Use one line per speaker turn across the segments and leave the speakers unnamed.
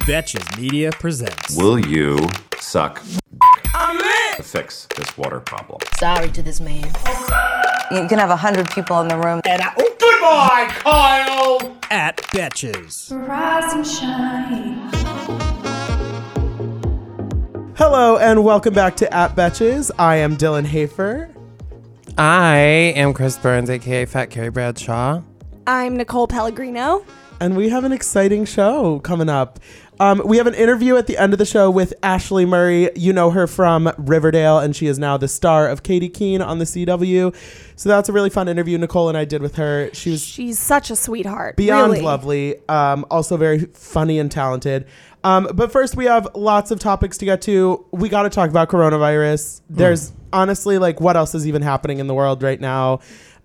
Betches Media presents.
Will you suck to fix this water problem?
Sorry to this man.
You can have a hundred people in the room.
And I, oh, Goodbye, Kyle!
At Betches.
Rise and shine.
Hello and welcome back to At Betches. I am Dylan Hafer.
I am Chris Burns, aka Fat Carrie Bradshaw.
I'm Nicole Pellegrino.
and we have an exciting show coming up. Um, we have an interview at the end of the show with Ashleigh Murray. You know her from Riverdale, and she is now the star of Katy Keene on the CW. So that's a really fun interview Nicole and I did with her. She was
She's such a sweetheart.
beyond
really.
lovely, um, also very funny and talented. Um, but first, we have lots of topics to get to. We got to talk about coronavirus. There's honestly, like, what else is even happening in the world right now?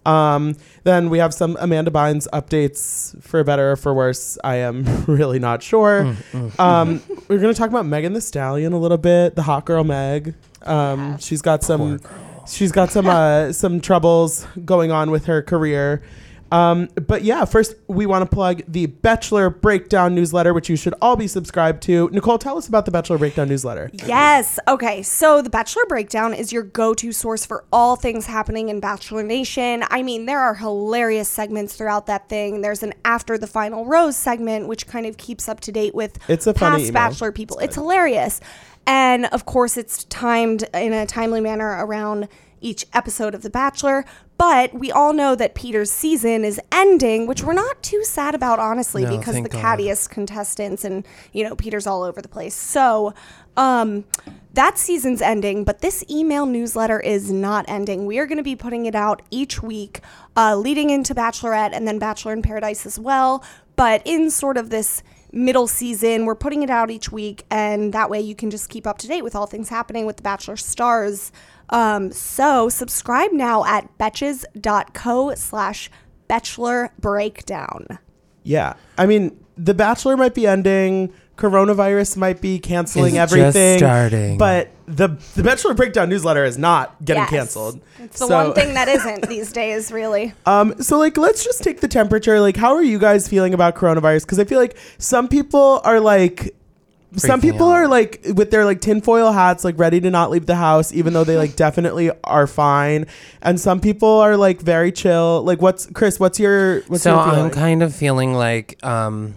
Um, then we have some Amanda Bynes updates for better or for worse. I am really not sure. Um, we're going to talk about Megan Thee Stallion a little bit, the hot girl Meg. Um, she's got some she's got some uh, some troubles going on with her career. Um, but yeah, first we want to plug the Bachelor Breakdown newsletter, which you should all be subscribed to. Nicole, tell us about the Bachelor Breakdown newsletter.
Yes. Okay. So the Bachelor Breakdown is your go to source for all things happening in Bachelor Nation. I mean, there are hilarious segments throughout that thing. There's an After the Final Rose segment, which kind of keeps up to date with
It's a
past. Bachelor people. It's hilarious. And of course, it's timed in a timely manner around each episode of The Bachelor. But we all know that Peter's season is ending, which we're not too sad about, honestly,
No,
because the cattiest contestants and, you know, Peter's all over the place. So, um, that season's ending, but this email newsletter is not ending. We are going to be putting it out each week, uh, leading into Bachelorette and then Bachelor in Paradise as well. But in sort of this middle season, we're putting it out each week, and that way you can just keep up to date with all things happening with the Bachelor stars. Um, so subscribe now at betches.co slash bachelor breakdown.
Yeah, I mean, The Bachelor might be ending. Coronavirus might be canceling
It's just
everything.
starting.
but the the Bachelor Breakdown newsletter is not getting
Yes.
canceled.
It's the
So-
one thing that isn't these days, really.
Um, so like, let's just take the temperature. Like, how are you guys feeling about coronavirus? Because I feel like some people are like, some people
out.
are like with their like tinfoil hats, like ready to not leave the house, even though they like definitely are fine. And some people are like very chill. Like, what's Chris? What's your what's
so
your
I'm kind of feeling like um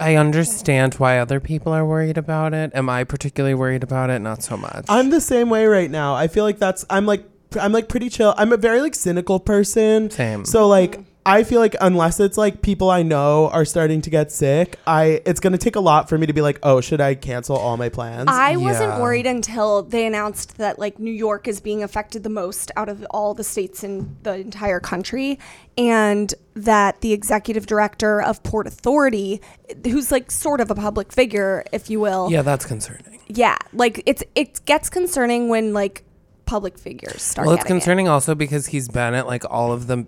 I understand why other people are worried about it. Am I particularly worried about it? Not so much.
I'm the same way right now. I feel like that's I'm like I'm like pretty chill. I'm a very like cynical person.
Same.
So like I feel like unless it's like people I know are starting to get sick, I it's gonna take a lot for me to be like, oh, should I cancel all my plans?
I wasn't
Yeah.
worried until they announced that like New York is being affected the most out of all the states in the entire country and that the executive director of Port Authority who's like sort of a public figure if you will.
yeah, that's concerning.
Yeah, like it's it gets concerning when like public figures start
Well, it's
getting it.
concerning also because he's been at like all of the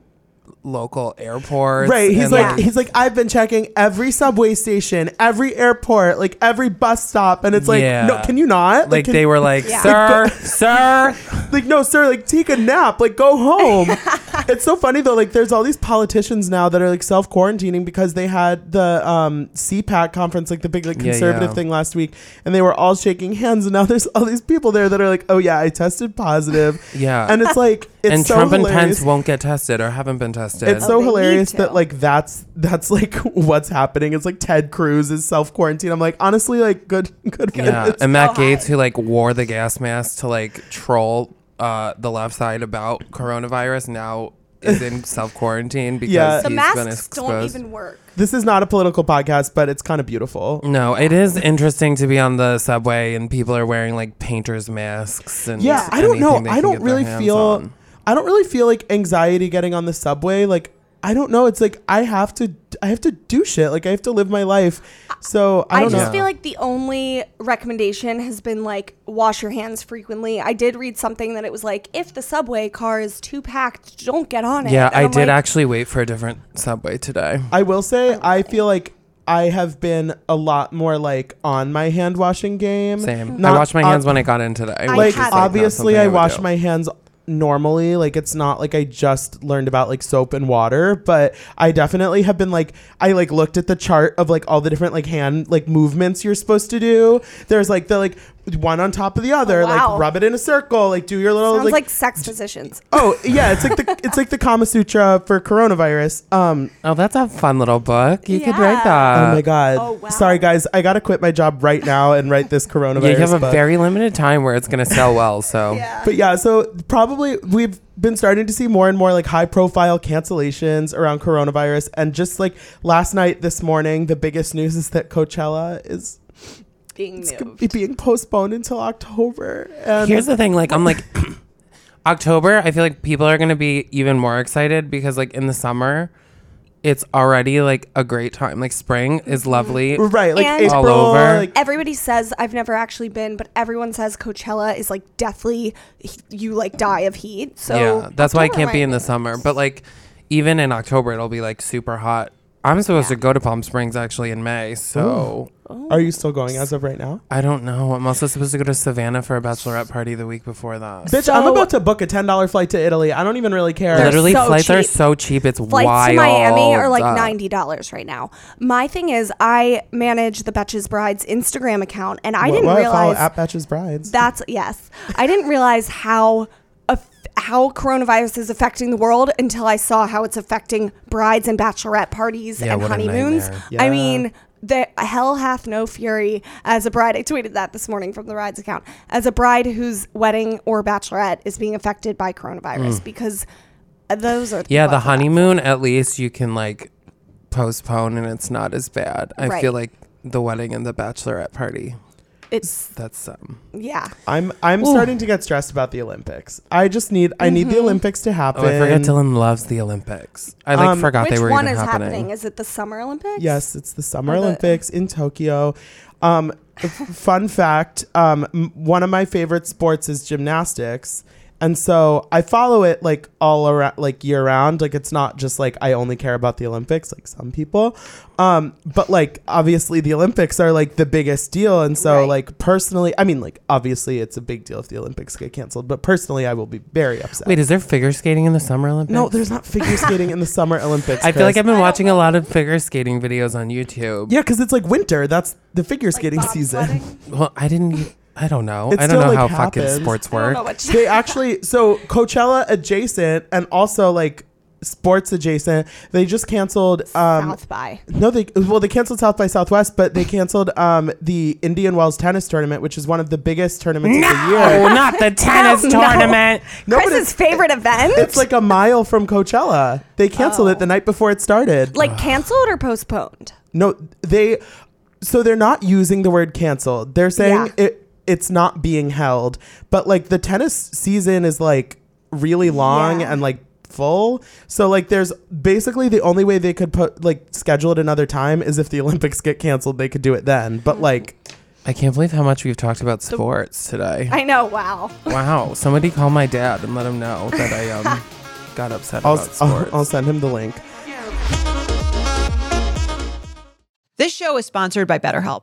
local airports.
Right, he's
and,
like
Yeah.
he's like I've been checking every subway station, every airport, like every bus stop, and it's like
Yeah.
no, can you not?
like
can-
they were like,
Yeah.
sir, sir.
like no sir like take a nap like go home it's so funny though like there's all these politicians now that are like self-quarantining because they had the um cpac conference like the big like conservative
yeah.
thing last week and they were all shaking hands and now there's all these people there that are like oh yeah i tested positive
Yeah.
and it's like it's
and
so
Trump and. Pence won't get tested or haven't been tested.
It's so hilarious that like that's that's like what's happening. It's like Ted Cruz is self quarantine. I'm like honestly like good good
yeah,
riddance.
and Matt
so
Gates, who like wore the gas mask to like troll uh, the left side about coronavirus, now is in self quarantine because
Yeah.
the
he's been
masks
exposed.
don't even work.
This is not a political podcast, but it's kind of beautiful.
No, it is interesting to be on the subway and people are wearing like painters masks and
Yeah, I don't know. I don't really feel.
on.
I don't really feel like anxiety getting on the subway. Like I don't know. It's like I have to. I have to do shit. Like I have to live my life. So I
I,
don't
just
know.
feel like the only recommendation has been like wash your hands frequently. I did read something that it was like if the subway car is too packed, don't get on it.
Yeah,
And
I
I'm
did
like,
actually wait for a different subway today.
I will say I feel like I have been a lot more like on my hand washing game.
Same.
Not-
I washed my
uh,
hands when I got in today.
I
like
is,
haven't.
not
obviously
something
I
would
wash
do.
my hands normally. Like it's not like I just learned about like soap and water, but I definitely have been like I like looked at the chart of like all the different like hand like movements you're supposed to do. There's like the like one on top of the other,
Oh, wow.
like rub it in a circle, like do your little
Sounds
like,
like, sex positions.
Oh yeah, it's like the it's like the Kama Sutra for coronavirus. Um
Oh, that's a fun little book. You could write that.
oh my god.
oh, wow.
Sorry guys, I gotta quit my job right now and write this coronavirus.
Yeah, you have a
book.
very limited time where it's gonna sell well. So yeah.
But yeah, so probably we've been starting to see more and more like high profile cancellations around coronavirus. And just like last night, this morning, the biggest news is that Coachella is
Being
gonna
moved.
be being postponed until October. And
here's the thing. Like I'm like October. I feel like people are gonna be even more excited because like in the summer, it's already like a great time. Like spring is mm-hmm. lovely.
right, like
And-
April,
All over.
like
Everybody says I've never actually been, but everyone says Coachella is like deathly you like die of heat. So
yeah, that's why I
October
can't be
might
in the summer. But like even in October, it'll be like super hot. I'm supposed to go to Palm Springs actually in May, so
are you still going as of right now?
I don't know. I'm also supposed to go to Savannah for a bachelorette party the week before that.
Bitch,
So-
I'm about to book a ten dollar flight to Italy. I don't even really care.
They're
Literally,
so
flights are
cheap.
so cheap. It's
flights
wild.
to Miami are like ninety dollars right now. My thing is, I manage the Betches Brides Instagram account, and I
What-
didn't
what? Follow
realize
at Batches Brides.
that's yes. I didn't realize how aff- how coronavirus is affecting the world until I saw how it's affecting brides and bachelorette parties
Yeah,
and honeymoons.
Yeah.
I mean. The hell hath no fury as a bride. I tweeted that this morning from the bride's account. As a bride whose wedding or bachelorette is being affected by coronavirus because those are
Mm. Yeah, the
I feel bad
honeymoon at least you can like postpone and it's not as bad. I
Right.
feel like the wedding and the bachelorette party.
It's
That's um
yeah.
I'm I'm starting to get stressed about the Olympics. I just need I need the
Mm-hmm.
Olympics to happen.
Oh, I forgot Dylan loves the Olympics. I like
Um,
forgot
Which
they were
one
even
is
happening.
happening? Is it the Summer Olympics?
Yes, it's the Summer
Or the-
Olympics in Tokyo. Um, f- fun fact: um, m- one of my favorite sports is gymnastics, and so I follow it like all around, like year round. Like it's not just like I only care about the Olympics, like some people. Um, but like obviously the Olympics are like the biggest deal, and so
Right.
like personally, I mean, like obviously it's a big deal if the Olympics get canceled, but personally, I will be very upset.
Wait, is there figure skating in the Summer Olympics?
no, there's not figure skating in the Summer Olympics.
I feel like I've been watching a lot of figure skating videos on YouTube.
yeah, because it's like winter. That's the figure skating season.
Well, I didn't. I don't know.
It
I don't
still,
know
like,
how fucking sports work.
know
they actually so Coachella adjacent and also like sports adjacent. They just canceled. Um,
South by.
no, they well they canceled South by Southwest, but they canceled um, the Indian Wells tennis tournament, which is one of the biggest tournaments of the
Oh,
year.
not the tennis
No.
tournament.
No, but
Chris's favorite event?
it's like a mile from Coachella. They canceled it the night before it started.
like canceled or postponed?
no, they so they're not using the word canceled. They're saying
Yeah.
it it's not being held, but like the tennis season is like really long
Yeah.
and like full. So like there's basically the only way they could put like schedule it another time is if the Olympics get canceled, they could do it then. But like
I can't believe how much we've talked about sports today.
I know. Wow.
wow. Somebody call my dad and let him know that I um got upset
I'll,
about
I'll,
sports.
I'll send him the link.
This show is sponsored by BetterHelp.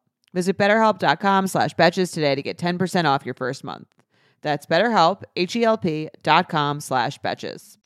Visit betterhelp.com slash betches today to get 10% off your first month. That's betterhelp, H-E-L-P dot com slash betches.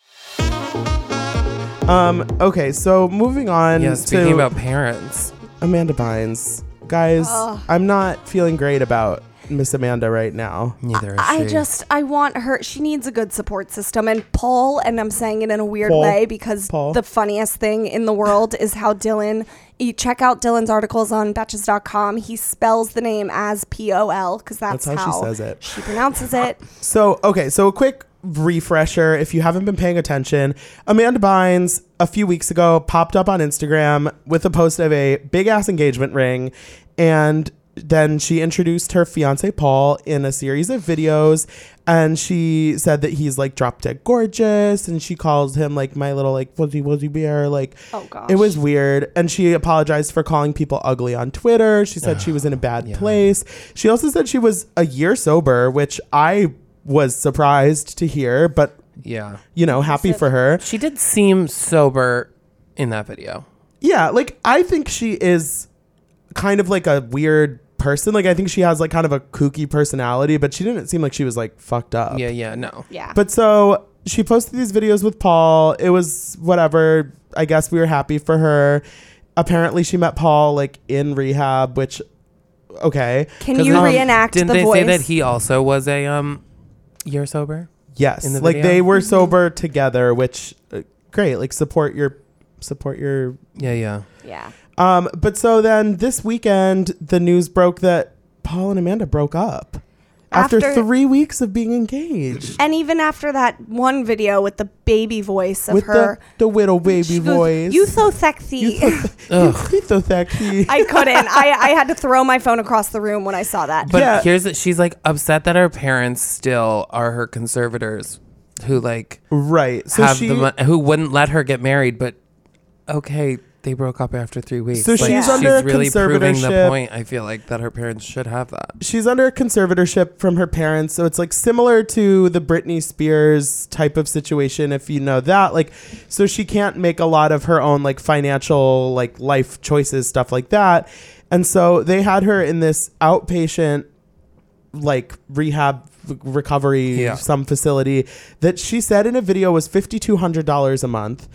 Um, okay, so moving on
yeah,
to
speaking about parents.
Amanda Bynes. Guys,
Ugh.
I'm not feeling great about Miss Amanda right now.
Neither is
I
she.
just I want her. She needs a good support system. And Paul, and I'm saying it in a weird
Paul.
way because
Paul.
the funniest thing in the world is how Dylan. You check out Dylan's articles on Betches.com. He spells the name as P O L because that's,
That's how she says it.
She pronounces it.
So, okay, so a quick refresher if you haven't been paying attention. Amanda Bynes a few weeks ago popped up on Instagram with a post of a big ass engagement ring and then she introduced her fiance Paul in a series of videos and she said that he's like drop dead gorgeous and she calls him like my little like fuzzy wuzzy bear like
Oh, gosh.
it was weird and she apologized for calling people ugly on Twitter she said she was in a bad place she also said she was a year sober which I was surprised to hear but
yeah.
you know happy for her
She did seem sober in that video.
yeah like I think she is kind of like a weird person like I think she has like kind of a kooky personality but she didn't seem like she was like fucked up
Yeah, yeah, no.
Yeah.
But so she posted these videos with Paul. It was whatever. I guess we were happy for her. Apparently, she met Paul like in rehab, which okay.
Can you
um,
reenact
Didn't
the
they
voice?
say that he also was a um year sober?
Yes,
the
like they were sober together, which uh, great. Like support your support your
Yeah, yeah.
yeah.
Um. But so then this weekend, the news broke that Paul and Amanda broke up after,
After-
three weeks of being engaged.
And even after that one video with the baby voice of
With
her,
the, the widow baby
goes,
voice.
You so sexy.
Ugh.
You so sexy.
I couldn't. I, I had to throw my phone across the room when I saw that.
But
Yeah.
here's that she's like upset that her parents still are her conservators who like
right. So
have
she
the who wouldn't let her get married, but okay, they broke up after three weeks.
So
Like,
she's under a
really proving the
conservatorship.
point. I feel like that her parents should have that.
she's under a conservatorship from her parents so it's like similar to the Britney Spears type of situation if you know that like so she can't make a lot of her own like financial like life choices stuff like that and so they had her in this outpatient like rehab recovery
Yeah.
some facility that she said in a video was $5200 a month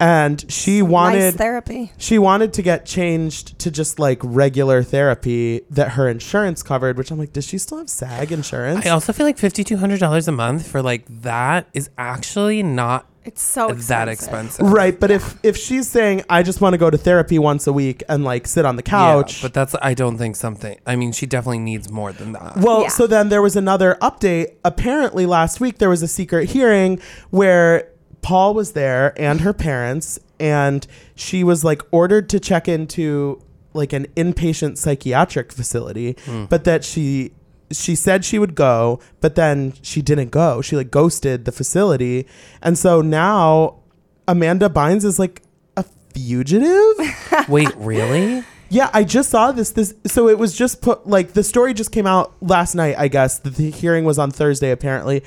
and she
nice
wanted
therapy.
she wanted to get changed to just like regular therapy that her insurance covered, which I'm like, does she still have SAG insurance?
I also feel like fifty two hundred dollars a month for like that is actually not
It's so expensive.
that expensive.
right, but if if she's saying I just want to go to therapy once a week and like sit on the couch,
Yeah, but that's I don't think something. I mean, she definitely needs more than that.
Well,
Yeah.
so then there was another update. Apparently, last week there was a secret hearing where Paul was there and her parents, and she was like ordered to check into like an inpatient psychiatric facility, hmm. but that she she said she would go, but then she didn't go. She like ghosted the facility, and so now Amanda Bynes is like a fugitive.
Wait, really?
Yeah, I just saw this. This so it was just put like the story just came out last night. I guess the, the hearing was on Thursday apparently,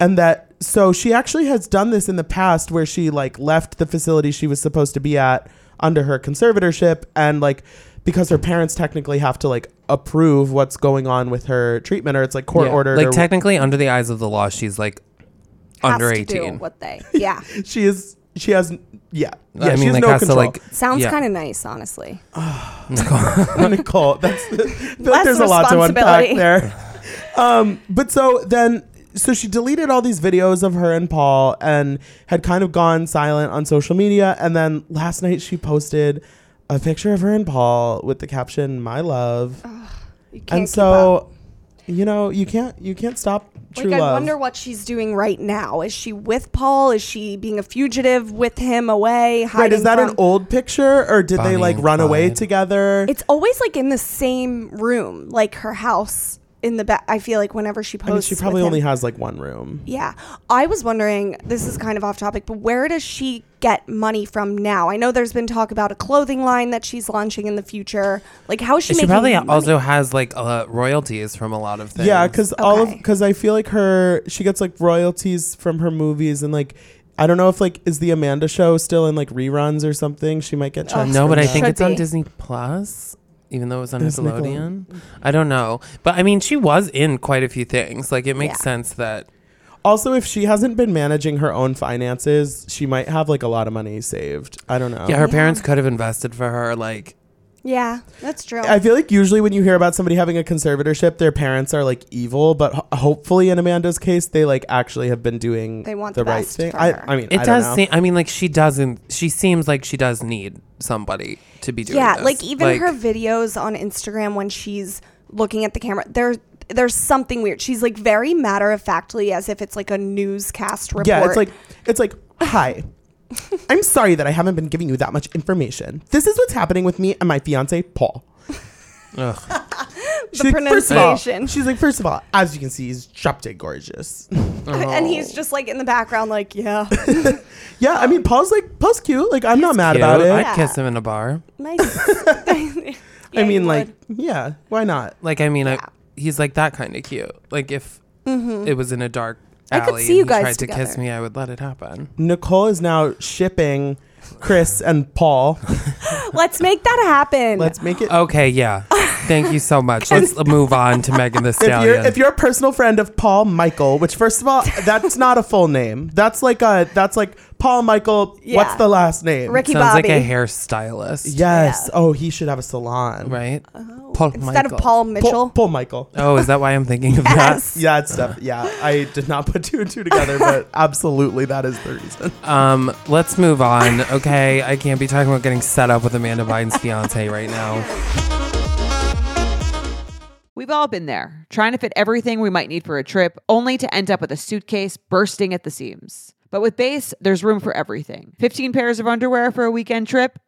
and that so she actually has done this in the past where she like left the facility she was supposed to be at under her conservatorship and like because her parents technically have to like approve what's going on with her treatment or it's like court
Yeah.
ordered.
Like
or,
technically, under the eyes of the law, she's like
Has
under
to do
eighteen.
What they? Yeah.
she is. She has. Yeah. Yeah.
I
she
mean,
has
like
no
has
control.
to like
Sounds
yeah.
kind of nice, honestly.
Nicole. That's I feel like
Less
there's a lot to unpack
responsibility.
there. Um, but so then, so she deleted all these videos of her and Paul and had kind of gone silent on social media. And then last night she posted a picture of her and Paul with the caption "My love."
You can't
and
keep up.
so, you know, you can't you can't stop true
like I wonder what she's doing right now. Is she with Paul? Is she being a fugitive with him away?
right? Is that an old picture, or did they like
and
run away together?
It's always like in the same room, like her house in the back. I feel like whenever she
I
posts,
mean, she probably
with
only
him.
has like one room.
Yeah, I was wondering. This is kind of off topic, but where does she get money from now? I know there's been talk about a clothing line that she's launching in the future. Like, how is she?
She
making
probably
money?
also has like uh, royalties from a lot of things.
Yeah, because all of because I feel like her she gets like royalties from her movies and like I don't know if like is the Amanda show still in like reruns or something. She might get checks.
no, but I think
Should
it's on. Disney Plus, even though it was on
It's
Nickelodeon. I don't know, but I mean, she was in quite a few things. Like it makes
Yeah.
sense that
also if she hasn't been managing her own finances, she might have like a lot of money saved. I don't know.
yeah, her parents could have invested for her like
Yeah, that's true.
I feel like usually when you hear about somebody having a conservatorship, their parents are like evil, but ho- hopefully in Amanda's case, they like actually have been doing
They want
the,
the
right
best
thing.
for
I,
her.
I mean,
It
I
does seem. I mean, like she doesn't. She seems like she does need somebody to be doing.
yeah,
this.
like even
Like,
her videos on Instagram when she's looking at the camera, there there's something weird. She's like very matter of factly as if it's like a newscast report.
Yeah, it's like it's like hi. I'm sorry that I haven't been giving you that much information. This is what's happening with me and my fiance Paul.
Ugh.
She's like, first of all-
pronunciation.
she's like, first of all, as you can see, he's drop dead gorgeous.
and oh. he's just like in the background, like, yeah,
yeah, I mean, Paul's like, Paul's cute. Like, I'm not mad
Cute.
about it.
I'd
Yeah.
kiss him in a bar.
nice.
I mean, like,
would.
yeah, why not?
Like I mean,
Yeah.
I, he's like that kind of cute. Like if mm-hmm. it was in a dark
I
alley
could see you
and he
guys
tried to kiss me, I would let it happen.
Nicole is now shipping Chris and Paul.
Let's make that happen.
Let's make it.
Okay, yeah. Thank you so much. Let's move on to Megan the
If you're
Stallion.
if you're a personal friend of Paul Michael, which first of all, that's not a full name. That's like a that's like Paul Michael. What's
Yeah.
the last name?
Ricky
Sounds
Bobby.
like a hairstylist.
Yes.
Yeah.
Oh, he should have a salon.
Right? Paul
Instead
Michael.
of Paul Mitchell.
Paul, Paul Michael.
Oh, is that why I'm thinking of that?
Yes.
Yeah, it's stuff. Yeah, I did not put two and two together, but absolutely that is the reason.
that? Um, let's move on. Okay, I can't be talking about getting set up with Amanda Bynes's fiance right now.
We've all been there, trying to fit everything we might need for a trip, only to end up with a suitcase bursting at the seams. But with Béis, there's room for everything. 15 pairs of underwear for a weekend trip?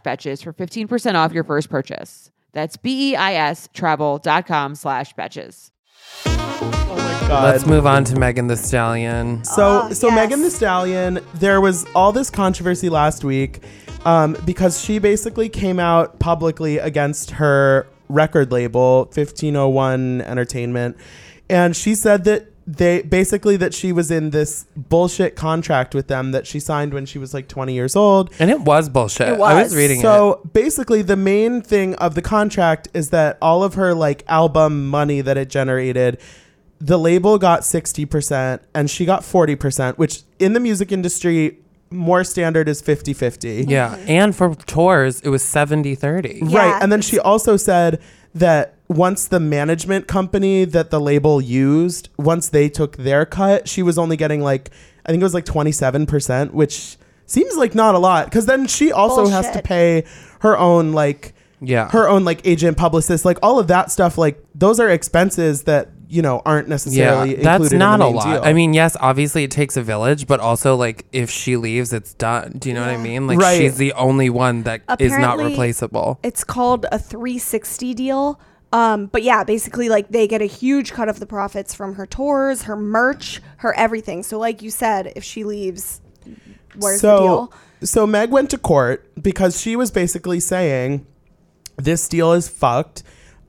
betches for 15% off your first purchase. That's B-E-I-S travel.com slash betches.
Oh my god.
Let's move on to Megan Thee Stallion.
So,
Oh,
so
yes.
Megan Thee Stallion, there was all this controversy last week um, because she basically came out publicly against her record label, 1501 Entertainment, and she said that they basically that she was in this bullshit contract with them that she signed when she was like 20 years old.
And it was bullshit.
It
I was
was.
reading it.
So basically, the main thing of the contract is that all of her like album money that it generated, the label got 60% and she got 40%, which in the music industry, more standard is 50 50.
Yeah. And for tours, it was 70 30.
Yeah.
Right. And then she also said that once the management company that the label used, once they took their cut, she was only getting like, I think it was like 27%, which seems like not a lot. Cause then she also has to pay her own, like,
Yeah.
her own like agent, publicist, like all of that stuff. Like those are expenses that, you know, aren't necessarily
yeah, that's not
in the
a lot.
deal.
I mean, yes, obviously it takes a village, but also like if she leaves, it's done. Do you know what I mean? Like
Right.
she's the only one that is not replaceable.
It's called a 360 deal. Um, but yeah, basically, like they get a huge cut of the profits from her tours, her merch, her everything. So, like you said, if she leaves, where's the deal?
So Meg went to court because she was basically saying this deal is fucked.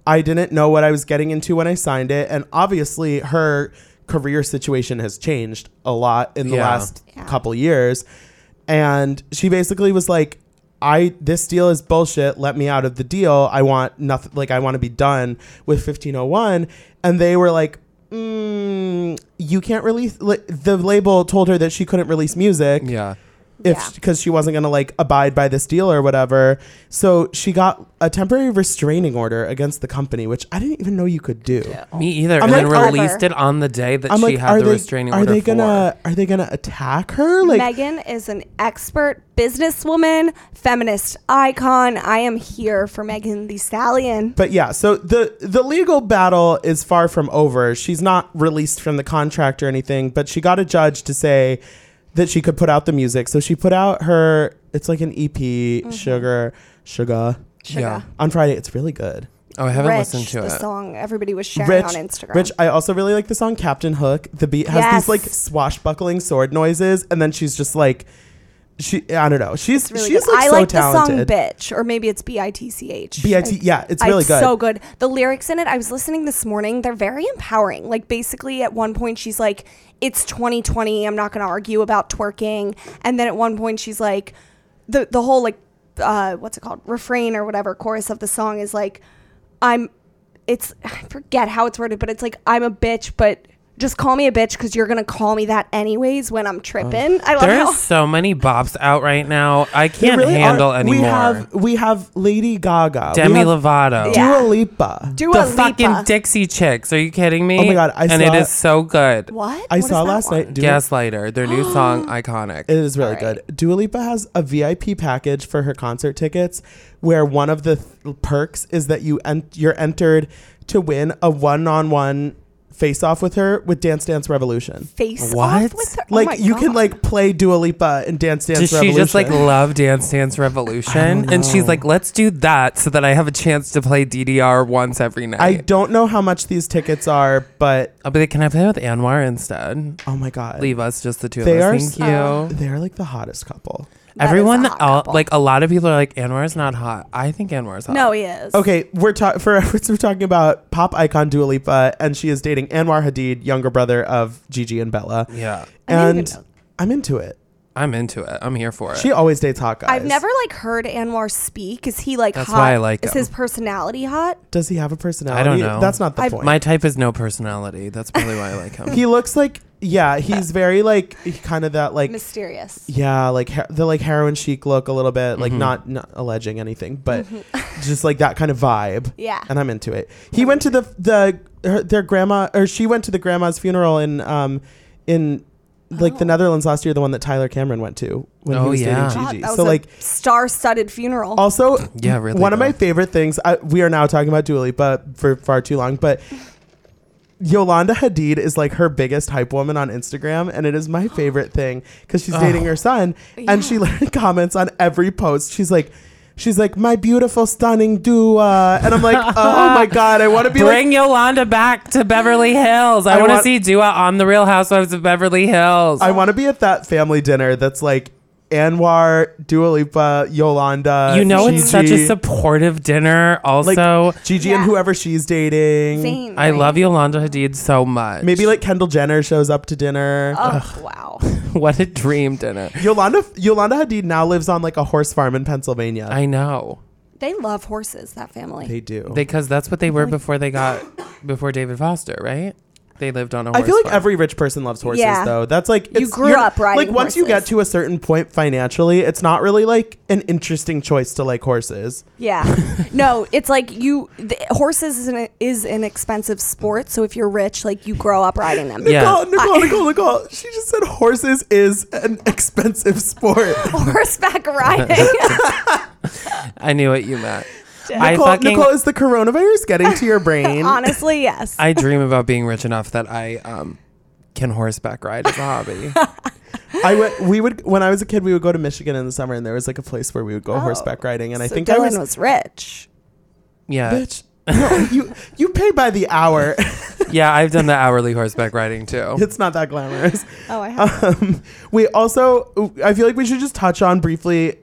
I didn't know what I was getting into when I signed it, and obviously her career situation has changed a lot in the
Yeah.
last
Yeah.
couple years. And she basically was like, I this deal is bullshit. Let me out of the deal. I want nothing like I want to be done with 1501 and they were like mm, you can't release the label told her that she couldn't release music
Yeah.
If
Yeah.
because she wasn't gonna like abide by this deal or whatever. So she got a temporary restraining order against the company, which I didn't even know you could do.
Me either.
I'm
and then
like, are-
released it on the day that
I'm
she
like,
had the
they
restraining
are
order
they gonna
for.
are they gonna attack her? Like
Megan is an expert businesswoman, feminist icon. I am here for Megan Thee Stallion.
But yeah, so the the legal battle is far from over. She's not released from the contract or anything, but she got a judge to say that she could put out the music. So she put out her it's like an EP, mm-hmm. Sugar, Sugar.
Yeah.
On Friday, it's really good.
Oh, I haven't
Rich,
listened to
the
it.
The song everybody was sharing
Rich,
on Instagram.
Rich, I also really like the song Captain Hook. The beat has
Yes.
these like swashbuckling sword noises, and then she's just like, she I don't know, she's
really
she's
good.
like
I
so
like
talented.
the song "Bitch" or maybe it's B I T C H.
B.I.T. yeah, it's really good.
So good. The lyrics in it, I was listening this morning. They're very empowering. Like basically, at one point, she's like, "It's 2020. I'm not going to argue about twerking." And then at one point, she's like, the the whole like, uh, what's it called, refrain or whatever chorus of the song is like, "I'm." It's I forget how it's worded, but it's like I'm a bitch, but just call me a bitch because you're gonna call me that anyways when I'm tripping. I love
There's
how
so many bops out right now. I can't
really
handle
are-
anymore.
We have we have Lady Gaga,
Demi Lovato.
Yeah.
Dua Lipa.
Dua
The
Lipa.
fucking Dixie Chicks. Are you kidding me?
Oh my God, I
and
saw-
it is so good.
What?
I
What is
saw last
one?
night. Dua,
Gaslighter, their new song, iconic.
It is really
All right.
good. Dua Lipa has a VIP package for her concert tickets, where one of the th- perks is that you en- you're entered to win a one-on-one face-off with her with Dance Dance Revolution.
Face
What?
off with her. Oh
like you can
God.
like play Dua Lipa in Dance Dance
Does she
Revolution.
just like love Dance Dance Revolution? And she's like, let's do that so that I have a chance to play DDR once every night.
I don't know how much these tickets are, but
I'll be like, can I play with Anwar instead?
oh my god,
Leave us just the two
They
of
are
us. Thank
so-
you. Oh.
they're like the hottest couple.
That is
Everyone,
a uh,
all, like a lot of people are like, Anwar is not hot. I think Anwar is hot.
No, he is.
Okay, we're ta- for we're talking about pop icon Dua Lipa, and she is dating Anwar Hadid, younger brother of Gigi and Bella.
Yeah.
I didn't even
and. I'm into it.
I'm into it. I'm here for it.
She always dates hot guys.
I've never like heard Anwar speak. Is he like
That's
hot?
why I like
Is
him.
his personality hot?
Does he have a personality?
I don't know.
That's not the
I've-
point.
My type is no personality. That's probably why I like him.
he looks like yeah, he's very like kind of that like
Mysterious.
yeah, like he- the like heroin chic look a little bit,
Mm-hmm.
like not not alleging anything, but just like that kind of vibe.
Yeah.
and I'm into it. He went to the the her, their grandma or she went to the grandma's funeral in um in like the Netherlands last year, the one that Tyler Cameron went to when he
Oh,
was
yeah.
dating
God,
Gigi.
that was
So
a
like
star-studded funeral.
also
Yeah, really
one of my
though.
favorite things. I, we are now talking about Dua Lipa for far too long, but. Yolanda Hadid is like her biggest hype woman on Instagram, and it is my favorite thing because she's dating her son, and she comments on every post. She's like, she's like, my beautiful, stunning Dua, and I'm like, oh my god, I want to be
Bring
like,
Yolanda back to Beverly Hills. I,
I
want to
want-
see Dua on the Real Housewives of Beverly Hills.
I want to be at that family dinner that's like Anwar, Dua Lipa, Yolanda.
you know, it's such a supportive dinner.
like
Also,
Gigi
Yeah.
and whoever she's dating.
Zayn,
I
right?
love Yolanda Hadid so much.
Maybe like Kendall Jenner shows up to dinner.
Oh wow.
what a dream dinner.
Yolanda Yolanda Hadid now lives on like a horse farm in Pennsylvania.
I know
They love horses. That family.
they do.
because that's what they oh were before they got before David Foster, right? They lived on a
I
horse I
feel like
farm.
every rich person loves horses
Yeah.
though. That's like
You
it's-
grew
you're-
up riding
Like once you get
horses.
to a certain point financially, it's not really like an interesting choice to like horses.
Yeah. no, it's like you. The, horses is an, is an expensive sport. So if you're rich, like you grow up riding them.
Yeah.
Nicole, Nicole, Nicole, Nicole. She just said horses is an expensive sport.
Horseback riding.
I knew what you meant. I
Nicole,
fucking
Nicole, is the coronavirus getting to your brain?
Honestly, yes.
I dream about being rich enough that I um can horseback ride as a hobby.
I went. We would when I was a kid. We would go to Michigan in the summer, and there was like a place where we would go horseback riding. And I
Oh. So
think
Dylan
I
was,
was,
rich.
Yeah,
bitch. No, you you pay by the hour.
yeah, I've done the hourly horseback riding too.
it's not that glamorous.
Oh, I have.
Um, we also. I feel like we should just touch on briefly.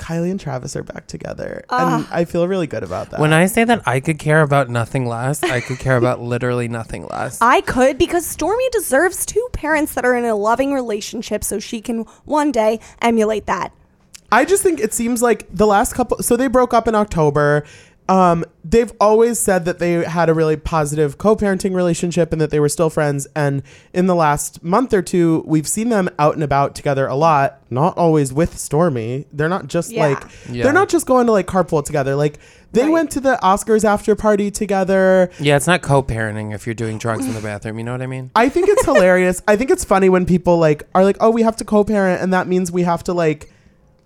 Kylie and Travis are back together, and I feel really good about that.
When I say that I could care about nothing less, I could care about literally nothing less.
I could because Stormi deserves two parents that are in a loving relationship so she can one day emulate that.
I just think it seems like the last couple. So they broke up in October. Um, they've always said that they had a really positive co-parenting relationship and that they were still friends. And in the last month or two, we've seen them out and about together a lot. Not always with Stormi. They're not just
Yeah.
like
Yeah.
they're not just going to like carpool together. Like they
Right.
went to the Oscars after party together.
Yeah, it's not co-parenting if you're doing drugs in the bathroom. You know what I mean?
I think it's hilarious. I think it's funny when people like are like, "Oh, we have to co-parent," and that means we have to like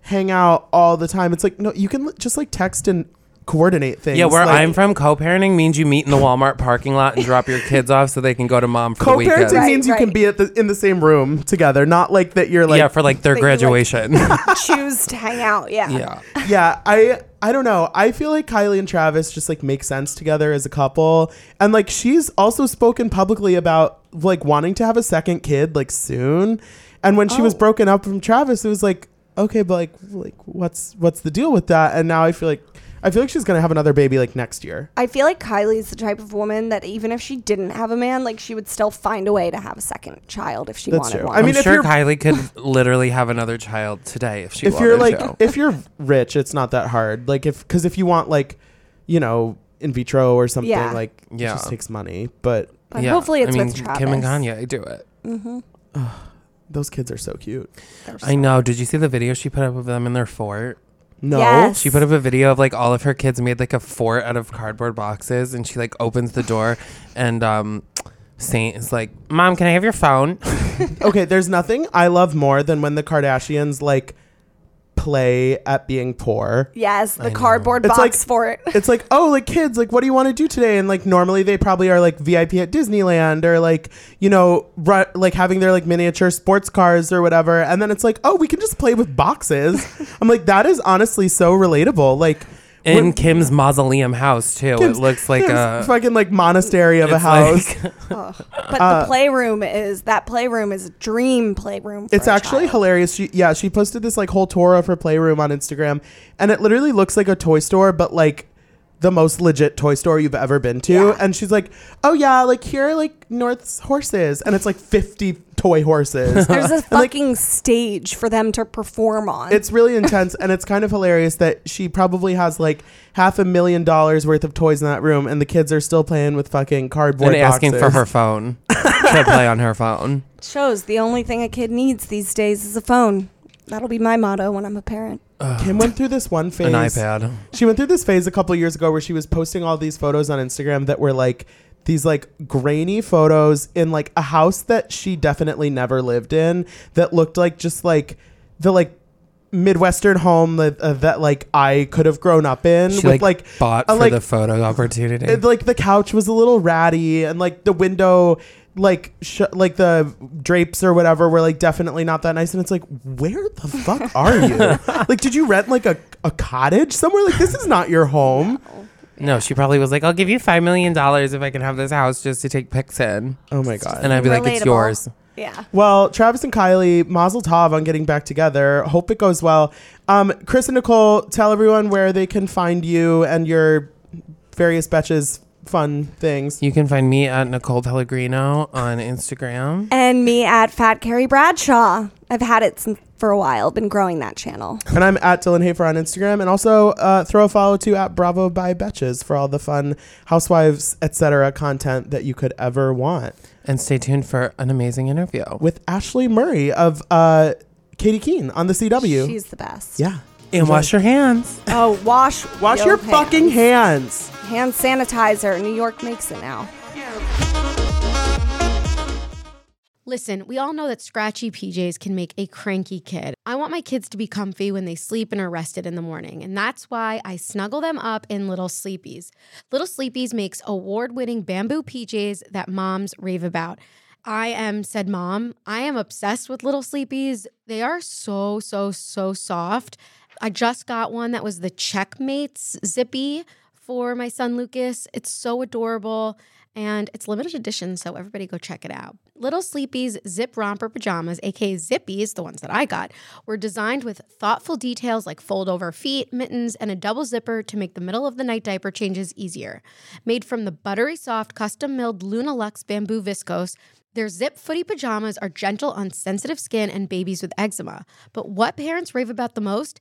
hang out all the time. It's like, no, you can li- just like text and coordinate things.
Yeah, where
Like,
I'm from, co-parenting means you meet in the Walmart parking lot and drop your kids off so they can go to mom for the weekend.
co-parenting
Right,
means you can be at the in the same room together, not like that you're like
yeah, for like their
That you, like-
graduation.
Choose to hang out. Yeah.
yeah.
yeah, I I don't know. I feel like Kylie and Travis just like make sense together as a couple. And like she's also spoken publicly about like wanting to have a second kid like soon. And when she was
Oh.
broken up from Travis, it was like, okay, but like like what's what's the deal with that? And now I feel like I feel like she's gonna have another baby like next year.
I feel like Kylie's the type of woman that even if she didn't have a man, like she would still find a way to have a second child if she
That's
wanted
true.
one.
I mean,
I'm
if
sure
you're-
Kylie could literally have another child today if she wanted to.
if you're like
to.
if you're rich, it's not that hard. Like if because if you want like, you know, in vitro or something,
Yeah.
like it
Yeah.
just takes money. But
but
yeah,
hopefully it's
I mean,
with Travis.
Kim and Kanye do it. Mm-hmm.
those kids are so cute.
I know. Did you see the video she put up of them in their fort?
No.
Yes.
She put up a video of like all of her kids made like a fort out of cardboard boxes, and she like opens the door, and um, Saint is like, "Mom, can I have your phone?"
okay, there's nothing I love more than when the Kardashians like play at being poor.
Yes,
I
the
know.
cardboard
It's
box
like-
for it.
It's like, oh, like kids, like what do you want to do today? And like normally they probably are like VIP at Disneyland or like, you know, ru- like having their like miniature sports cars or whatever. And then it's like, oh, we can just play with boxes. I'm like, that is honestly so relatable. Like
In
when-
Kim's mausoleum house too.
Kim's-
it looks like
Kim's
a
fucking like monastery of a
it's
house.
like-
But
Uh,
the playroom is that playroom is a dream playroom. For
It's
a
actually
child.
hilarious. She yeah, she posted this like whole tour of her playroom on Instagram, and it literally looks like a toy store, but like the most legit toy store you've ever been to.
Yeah.
And she's like, "Oh yeah, like here are like North's horses," and it's like fifty toy horses.
There's a
And, like,
fucking stage for them to perform on.
it's really intense, and it's kind of hilarious that she probably has like half a million dollars worth of toys in that room, and the kids are still playing with fucking cardboard
and asking for her phone to play on her phone.
shows the only thing a kid needs these days is a phone. That'll be my motto when I'm a parent.
Kim went through this one phase.
An iPad.
She went through this phase a couple years ago where she was posting all these photos on Instagram that were like these like grainy photos in like a house that she definitely never lived in that looked like just like the like midwestern home that, uh, that like I could have grown up in
She
with
like,
like
bought
a,
for
like-
the photo opportunity.
it- like the couch was a little ratty and like the window like sh- like the drapes or whatever were like definitely not that nice. And it's like where the fuck are you? Like did you rent like a, a cottage somewhere? Like this is not your home.
No, she probably was like, "I'll give you five million dollars if I can have this house just to take pics in,"
oh my god.
And I'd be like, "It's
Relatable.
yours."
Yeah.
well travis and kylie mazel tov on getting back together. Hope it goes well. Um chris and nicole tell everyone where they can find you and your various betches fun things
You can find me at Nicole Pellegrino on Instagram.
And me at Fat Carrie Bradshaw. I've had it since, for a while. Been growing that channel.
And I'm at Dylan Hafer on Instagram. And also uh, throw a follow to at Bravo by Betches for all the fun housewives, etc. content that you could ever want.
And stay tuned for an amazing interview.
With Ashleigh Murray of uh, Katy Keene on the CW.
She's the best.
yeah.
And wash your hands.
Oh, wash
Wash your fucking hands.
Hand sanitizer. New York makes it now.
Listen, we all know that scratchy PJs can make a cranky kid. I want my kids to be comfy when they sleep and are rested in the morning, and that's why I snuggle them up in Little Sleepies. Little Sleepies makes award-winning bamboo PJs that moms rave about. I am said mom. I am obsessed with Little Sleepies. They are so so so soft. I just got one that was the Checkmates Zippy for my son Lucas. It's so adorable and it's limited edition, so everybody go check it out. Little Sleepy's Zip Romper Pajamas, aka Zippies, the ones that I got, were designed with thoughtful details like fold over feet, mittens, and a double zipper to make the middle of the night diaper changes easier. Made from the buttery soft, custom milled Luna Lux bamboo viscose, their zip footy pajamas are gentle on sensitive skin and babies with eczema. But what parents rave about the most?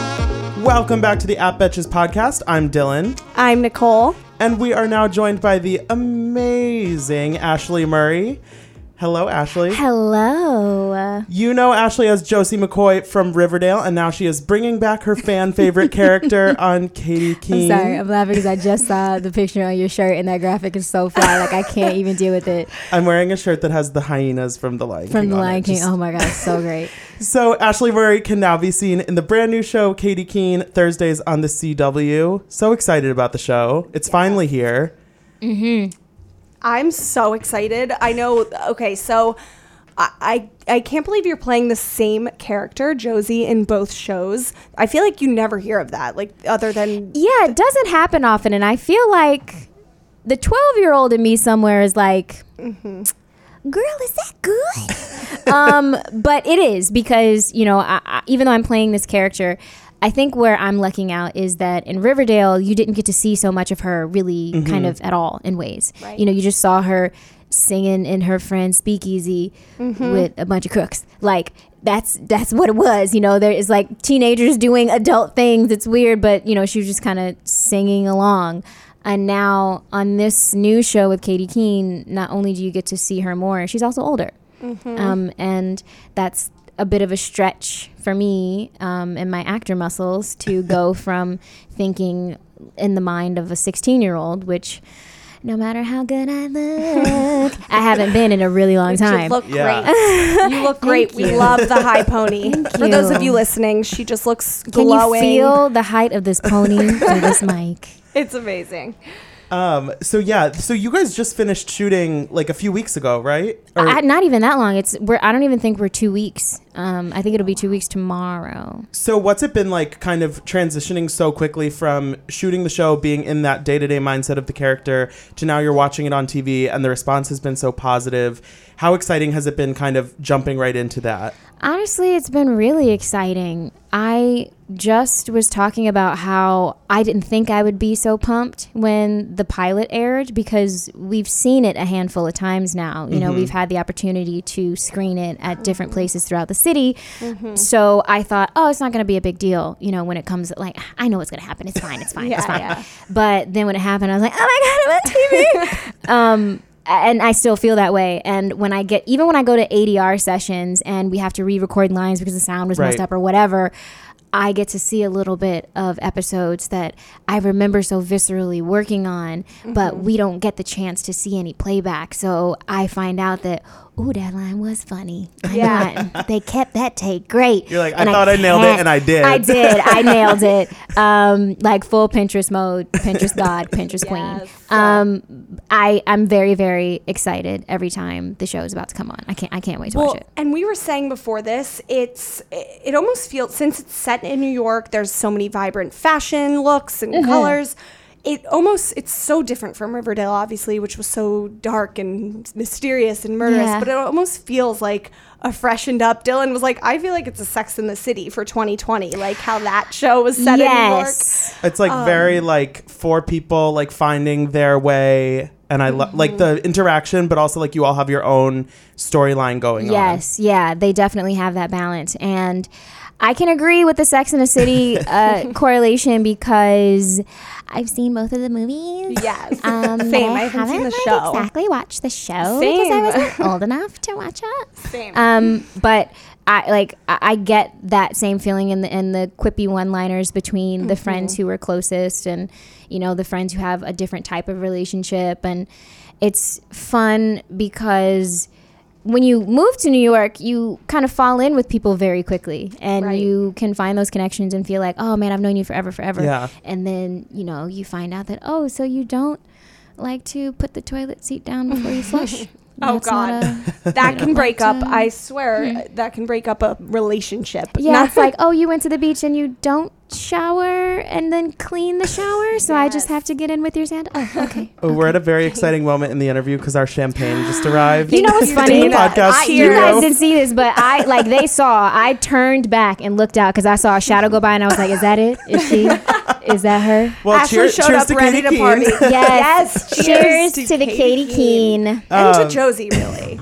Welcome back to the App Betches podcast. I'm Dylan,
I'm Nicole.
and we are now joined by the amazing Ashleigh Murray. Hello, Ashley.
Hello.
You know Ashley as Josie McCoy from Riverdale, and now she is bringing back her fan favorite character on Katie
I'm sorry, I'm laughing because I just saw the picture on your shirt and that graphic is so fly. Like I can't even deal with it.
I'm wearing a shirt that has the hyenas from The Lion
From
King.
the
on it.
Lion King.
Just-
Oh my god, so great.
So Ashleigh Murray can now be seen in the brand new show Katy Keene Thursdays on the CW. So excited about the show. It's finally here. Mm-hmm.
I'm so excited. I know. Okay, so I, I can't believe you're playing the same character, Josie, in both shows. I feel like you never hear of that, like other than
Yeah, it doesn't happen often, and I feel like the 12 year old in me somewhere is like, Mm-hmm. girl, is that good? um, but it is because you know, I, I, even though I'm playing this character. I think where I'm lucking out is that in Riverdale, you didn't get to see so much of her really mm-hmm. kind of at all in ways.
Right.
You know, you just saw her singing in her friend's speakeasy mm-hmm. with a bunch of crooks. Like that's that's what it was. You know, there is like teenagers doing adult things. It's weird, but you know, she was just kind of singing along. And now on this new show with Katy Keene, not only do you get to see her more, she's also older. Mm-hmm. Um, and that's a bit of a stretch for me um, and my actor muscles to go from thinking in the mind of a 16 year old, which no matter how good I look, I haven't been in a really long time.
you
time.
look
Yeah.
great. you look great. We love the high pony.
Thank
For those of
you.
you listening, she just looks glowing.
Can you feel the height of this pony through this mic?
It's amazing.
Um, so yeah, so you guys just finished shooting like a few weeks ago, right? Or-
I, not even that long. It's we're. I don't even think we're two weeks. Um, I think it'll be two weeks tomorrow.
so what's it been like kind of transitioning so quickly from shooting the show, being in that day-to-day mindset of the character to now you're watching it on TV and the response has been so positive. How exciting has it been kind of jumping right into that?
Honestly, it's been really exciting. I just was talking about how I didn't think I would be so pumped when the pilot aired because we've seen it a handful of times now. You know, we've mm-hmm. had the opportunity to screen it at mm-hmm. different places throughout the city. Mm-hmm. So I thought, oh, it's not going to be a big deal, you know, when it comes like I know what's going to happen. It's fine. It's fine. it's fine.
yeah.
But then when it happened, I was like, oh my god, I'm on TV. um, and I still feel that way. And when I get, even when I go to ADR sessions and we have to re-record lines because the sound was messed up or whatever, I get to see a little bit of episodes that I remember so viscerally working on, but mm-hmm. we don't get the chance to see any playback. So I find out that, ooh, that line was funny. I
Yeah.
yeah. they kept that take great.
You're like, I thought I nailed it, and I did.
I did. I nailed it. Um, like full Pinterest mode, Pinterest God, Pinterest Queen. Um, I I'm very very excited every time the show is about to come on. I can't I can't wait to
Well,
watch it.
and we were saying before this, it's it almost feels since it's set in New York. There's so many vibrant fashion looks and
Mm-hmm.
colors. It almost it's so different from Riverdale, obviously, which was so dark and mysterious and murderous.
Yeah.
But it almost feels like a freshened up. Dylan was like, I feel like it's a Sex in the City for 2020, like how that show was set in New York.
yes.
It's like um, very like four people like finding their way, and I lo- mm-hmm. like the interaction, but also like you all have your own storyline going on.
Yes, yeah, they definitely have that balance. And I can agree with the Sex and the City uh, correlation because I've seen both of the movies.
Yes.
Um,
Same.
I
I haven't seen the
like,
show.
exactly watched the show because I wasn't old enough to watch it.
Same.
Um, but I like I, I get that same feeling in the in the quippy one-liners between the friends who were closest and you know the friends who have a different type of relationship and it's fun because when you move to New York, you kind of fall in with people very quickly, and
Right.
you can find those connections and feel like, oh man, I've known you forever, forever.
Yeah.
And then you know you find out that oh, so you don't like to put the toilet seat down before you flush.
Oh
That's
God,
a-
that can break up. I swear, hmm. that can break up a relationship.
Yeah,
Not-
it's like, oh, you went to the beach and you don't shower and then clean the shower, so I just have to get in with your sand. Oh, okay.
Oh, we're at a very exciting moment in the interview because our champagne just arrived.
You know what's funny?
the podcast
I, you guys didn't see this, but I like they saw. I turned back and looked out because I saw a shadow go by, and I was like, "Is that it? Is she? Is that her?"
Well,
Ashleigh
cheers,
showed
cheers
up
to
ready
Katie
to party.
Yes.
Yes,
Cheers,
cheers
to, the Katy Keene.
and
Um,
to Josie, really.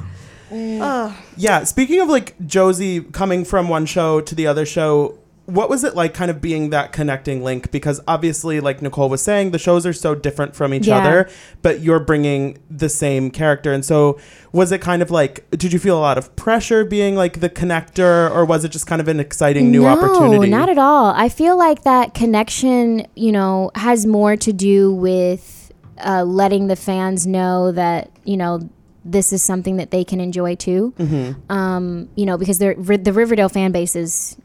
Ugh.
Yeah, speaking of like Josie coming from one show to the other show, what was it like kind of being that connecting link? Because obviously, like Nicole was saying, the shows are so different from each
Yeah.
other, but you're bringing the same character. And so, was it kind of like, did you feel a lot of pressure being like the connector, or was it just kind of an exciting new opportunity?
no,
opportunity?
not at all. I feel like that connection, you know, has more to do with uh, letting the fans know that you know this is something that they can enjoy too.
Mm-hmm.
Um, you know, because the Riverdale fan base is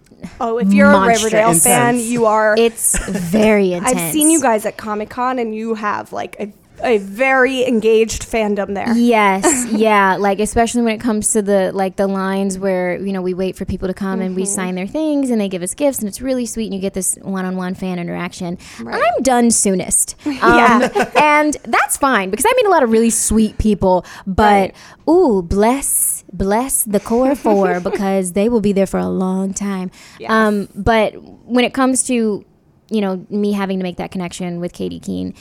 Oh, if you're a Riverdale fan, you are.
it's very intense.
I've seen you guys at Comic Con, and you have like a, a very engaged fandom there.
Yes, yeah, like especially when it comes to the like the lines where you know we wait for people to come and
Mm-hmm.
we sign their things and they give us gifts and it's really sweet and you get this one-on-one fan interaction. I'm done soonest, um,
Yeah.
and that's fine because I meet a lot of really sweet people. But
Right.
ooh, bless bless the core four because they will be there for a long time.
Yes.
Um, but when it comes to you know me having to make that connection with Katy Keene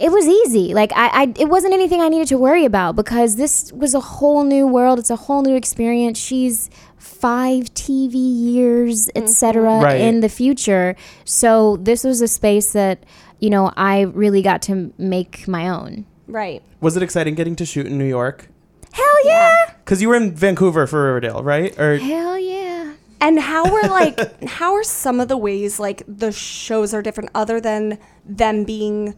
it was easy. Like I, I, it wasn't anything I needed to worry about because this was a whole new world. It's a whole new experience. She's five TV years, etc.
Right.
in the future. So this was a space that you know I really got to make my own.
Right.
was it exciting getting to shoot in New York?
Hell yeah!
Because you were in Vancouver for Riverdale, right? Or
Hell yeah!
And how were like how are some of the ways like the shows are different other than them being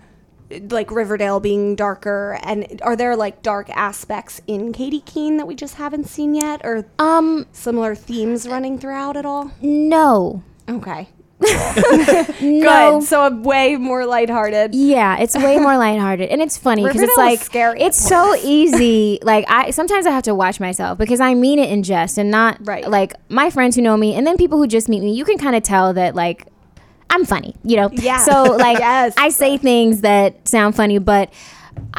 like Riverdale being darker and are there like dark aspects in Katy Keene that we just haven't seen yet or
Um,
similar themes running throughout at all?
no,
Okay.
no.
Good. So way more lighthearted.
Yeah, it's way more lighthearted, and it's funny because it's like
scary
it's so easy. Like I sometimes I have to watch myself because I mean it in jest and not
Right.
like my friends who know me, and then people who just meet me. You can kind of tell that like I'm funny, you know.
Yeah.
So like
Yes.
I say things that sound funny, but.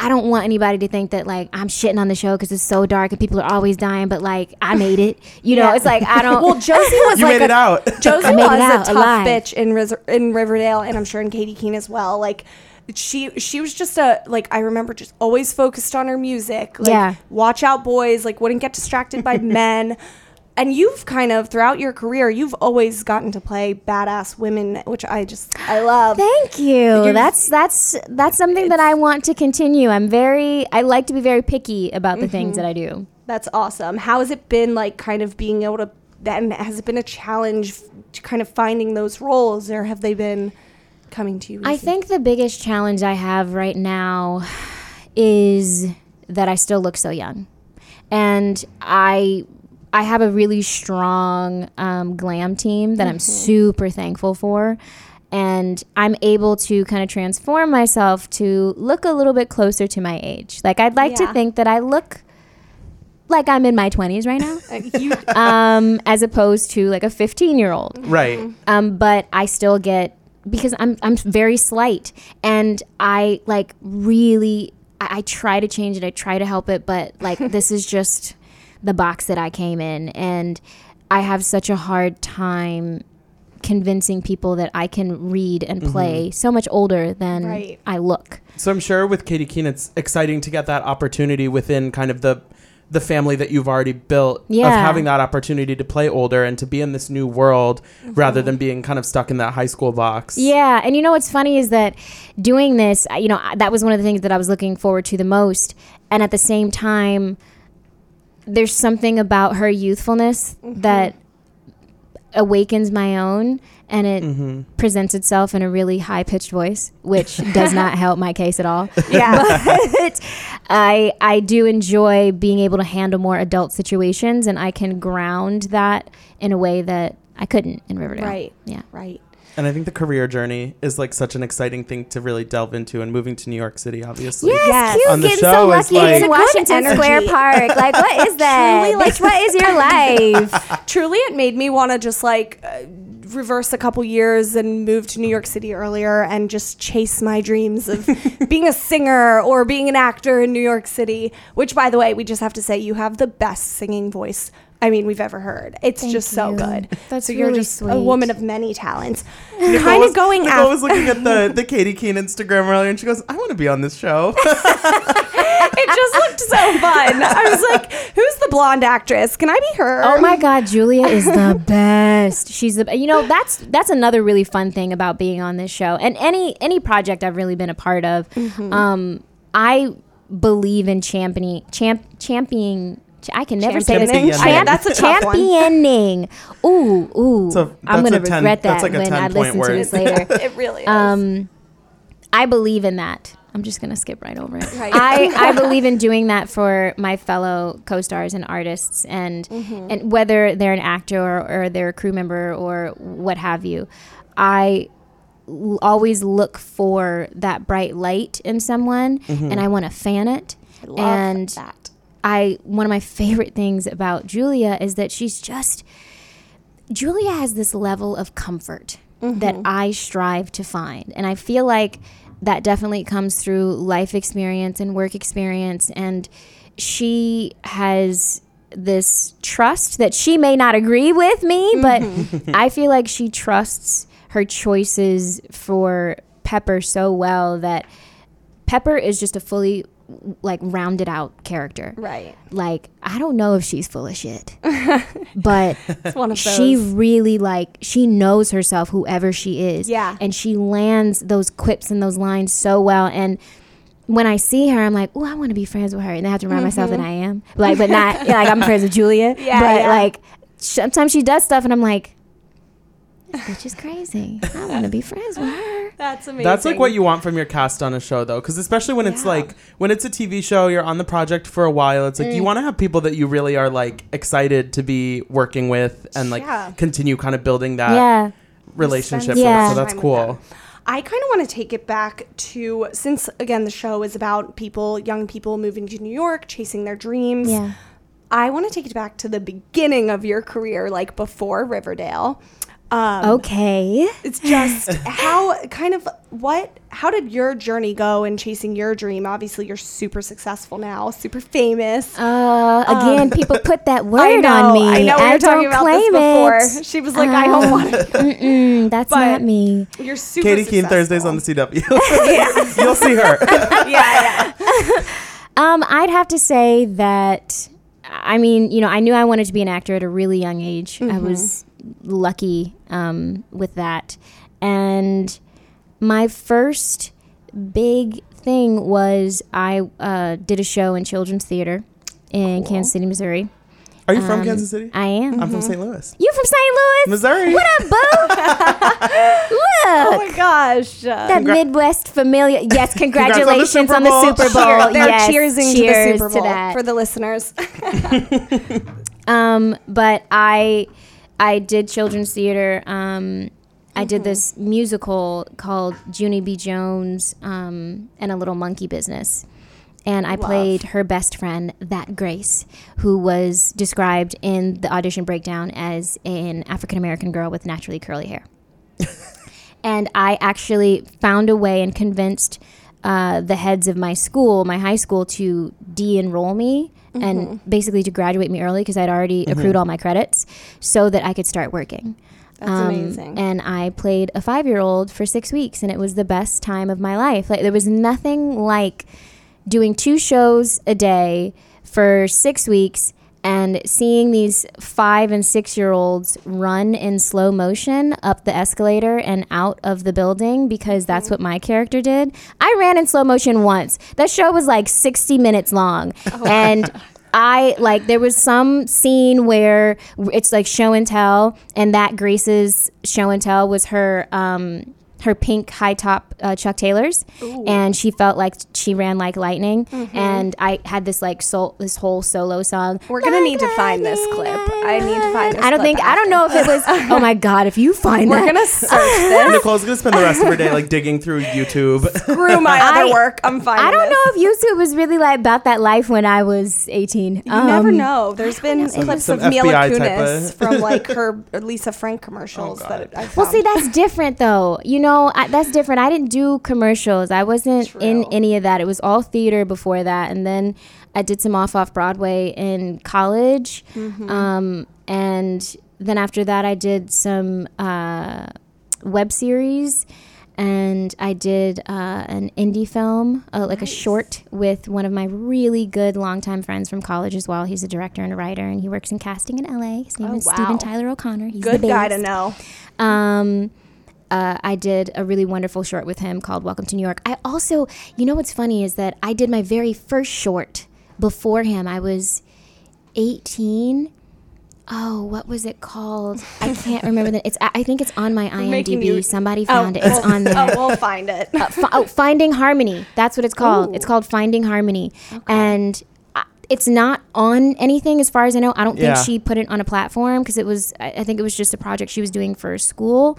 I don't want anybody to think that like I'm shitting on the show because it's so dark and people are always dying, but like I made it. You know,
Yeah.
it's like I don't.
Well, Josie was
you
like
made
a,
it out.
Josie
I made it
was
out
a tough
alive.
bitch in Riz- in Riverdale, and I'm sure in Katy Keene as well. Like she she was just a like I remember just always focused on her music. Like,
Yeah.
Watch out, boys! Like wouldn't get distracted by men. And you've kind of throughout your career, you've always gotten to play badass women, which I just I love.
Thank you. That's that's that's something that I want to continue. I'm very I like to be very picky about the things that mm-hmm. I do.
That's awesome. How has it been like kind of being able to then has it been a challenge to kind of finding those roles or have they been coming to you?
I think the biggest challenge I have right now is that I still look so young. And I I have a really strong um, glam team that I'm super thankful for. And I'm able to kind of transform myself to look a little bit closer to my age. Like, I'd like
Yeah.
to think that I look like I'm in my 20s right now, um, as opposed to like a 15 year old
right.
um, but I still get because I'm I'm very slight and I like really I, I try to change it. I try to help it, but like this is just the box that I came in, and I have such a hard time convincing people that I can read and mm-hmm. play so much older than
Right.
I look.
So I'm sure with Katy Keene, it's exciting to get that opportunity within kind of the the family that you've already built of having that opportunity to play older and to be in this new world mm-hmm. rather than being kind of stuck in that high school box.
Yeah, and you know what's funny is that doing this, you know, that was one of the things that I was looking forward to the most, and at the same time, there's something about her youthfulness mm-hmm. that awakens my own and it mm-hmm. presents itself in a really high pitched voice which does not help my case at all
Yeah.
but i i do enjoy being able to handle more adult situations and i can ground that in a way that i couldn't in riverdale
Right.
yeah
Right.
And I think the career journey is like such an exciting thing to really delve into and moving to New York City, obviously.
Yes,
Yes.
cute
On the
getting
show
so lucky
like-
in
It's a
good
Washington Square. Park. Like, what is that?
Truly, like-
Bitch, what is your life?
Truly, it made me want to just like uh, reverse a couple years and move to New York City earlier and just chase my dreams of being a singer or being an actor in New York City. Which, by the way, we just have to say you have the best singing voice. I mean, we've ever heard. It's
Thank
just so
you.
good.
That's
so you're
really
just a woman of many talents.
Nicole
kind
was-
of going
Nicole
after.
was looking at the the Katy Keene Instagram earlier, and she goes, "I want to be on this show."
it just looked so fun. I was like, "Who's the blonde actress? Can I be her?"
Oh my God, Julia is the best. She's the you know that's that's another really fun thing about being on this show and any any project I've really been a part of.
Mm-hmm.
Um, I believe in championing champ championing. I can never say this.
Championing.
Champ-
That's a
championing. Ooh, ooh.
So
I'm gonna
a 10
regret that
like
when I
10 point
listen to this later.
it really is.
Um, I believe in that. I'm just gonna skip right over it.
Right.
I, I believe in doing that for my fellow co-stars and artists, and
Mm-hmm.
and whether they're an actor or, or they're a crew member or what have you, I l- always look for that bright light in someone, and I want to fan it.
love
and
that.
I one of my favorite things about Julia is that she's just Julia has this level of comfort that mm-hmm. I strive to find. And I feel like that definitely comes through life experience and work experience. And she has this trust that she may not agree with me, mm-hmm. but I feel like she trusts her choices for Pepper so well that Pepper is just a fully like rounded out character.
Right.
Like I don't know if she's full of shit, but
It's one of those.
she really like she knows herself, whoever she is.
Yeah.
and she lands those quips and those lines so well. And when I see her, I'm like, oh, I want to be friends with her, and I have to remind myself that mm-hmm. I am. Like, but not like I'm friends with Julia.
Yeah,
but
yeah.
like sometimes she does stuff, and I'm like, this bitch is crazy. I want to be friends with her.
That's amazing.
That's like what you want from your cast on a show, though, because especially when it's
Yeah.
like when it's a TV show, you're on the project for a while. It's like you mm. want to have people that you really are like excited to be working with and like
Yeah.
continue kind of building that
yeah.
relationship.
Spend
with.
Yeah.
So that's
time with
cool.
them. I kind of want to take it back to since again the show is about people, young people moving to New York, chasing their dreams.
Yeah.
I want to take it back to the beginning of your career, like before Riverdale. Um,
Okay.
It's just how kind of what how did your journey go in chasing your dream? Obviously, you're super successful now, super famous.
Uh, again, people put that word
know,
on me.
I know we were talking
don't
about this before.
it.
She was like, I don't want it.
That's
But-
not me.
You're super
Katy Keene
successful.
Thursdays on the CW. You'll see her.
yeah, yeah.
Um, I'd have to say that. I mean, you know, I knew I wanted to be an actor at a really young age. I was lucky um, with that, and my first big thing was I uh, did a show in children's theater in Kansas City, Missouri.
Are you from
Um,
Kansas City?
I am.
I'm from St. Louis,
You from St. Louis?
Missouri.
What up, boo?
Oh my gosh.
That Midwest familiar. Yes, congratulations
Super
on the
Bowl.
Super Bowl.
cheer- they're
yes,
cheersing
cheers
to the Super Bowl
that.
for the listeners.
Um, but I I did children's theater. Um, I did this musical called Junie B. Jones um, and a Little Monkey Business. And I played her best friend, that Grace, who was described in the audition breakdown as an African American girl with naturally curly hair. and I actually found a way and convinced uh, the heads of my school, my high school, to de-enroll me and basically to graduate me early because I'd already accrued all my credits, so that I could start working.
That's
Um,
amazing.
And I played a five-year-old for six weeks, and it was the best time of my life. Like there was nothing like doing two shows a day for six weeks and seeing these five and six year olds run in slow motion up the escalator and out of the building because that's what my character did. I ran in slow motion once. That show was like 60 minutes long. and I like there was some scene where it's like show and tell, and that Grace's show and tell was her um, her pink high top uh, Chuck Taylors, and she felt like she ran like lightning.
Mm-hmm.
And I had this like soul, this whole solo song.
We're gonna need to find this clip. I need to find. This
I don't
clip
think I don't know if it was. Oh my god! If you find it.
We're
that,
gonna search this.
Nicole's gonna spend the rest of her day like digging through YouTube.
Screw my
I-
other work. I'm fine.
I don't
this.
know if YouTube was really like about that life when I was 18.
You never
Um,
know. There's been
Some-
clips
some
of Mila
FBI type
Kunis
of-
from like her Lisa Frank commercials that I
Well, see, that's different though. You know, I, that's different. I didn't do commercials. I wasn't in any of that. It was all theater before that, and then I did some off off Broadway in college,
Mm-hmm.
um, and then after that, I did some uh, web series. And I did uh, an indie film, uh, like a short, with one of my really good longtime friends from college as well. He's a director and a writer, and he works in casting in LA. His name
Oh,
is
wow.
Steven Tyler O'Connor. He's
good
the
guy to know.
Um, uh, I did a really wonderful short with him called Welcome to New York. I also, you know what's funny is that I did my very first short before him. I was 18. Oh, what was it called? I can't remember that. It's I I think it's on my IMDb.
you-
Somebody
Oh,
found it. It's
we'll-
on there.
Oh, we'll find it.
Uh, fi- oh, Finding Harmony. That's what it's called.
Ooh.
It's called Finding Harmony. And I- it's not on anything as far as I know. I don't think
Yeah.
she put it on a platform because it was, I I think it was just a project she was doing for school.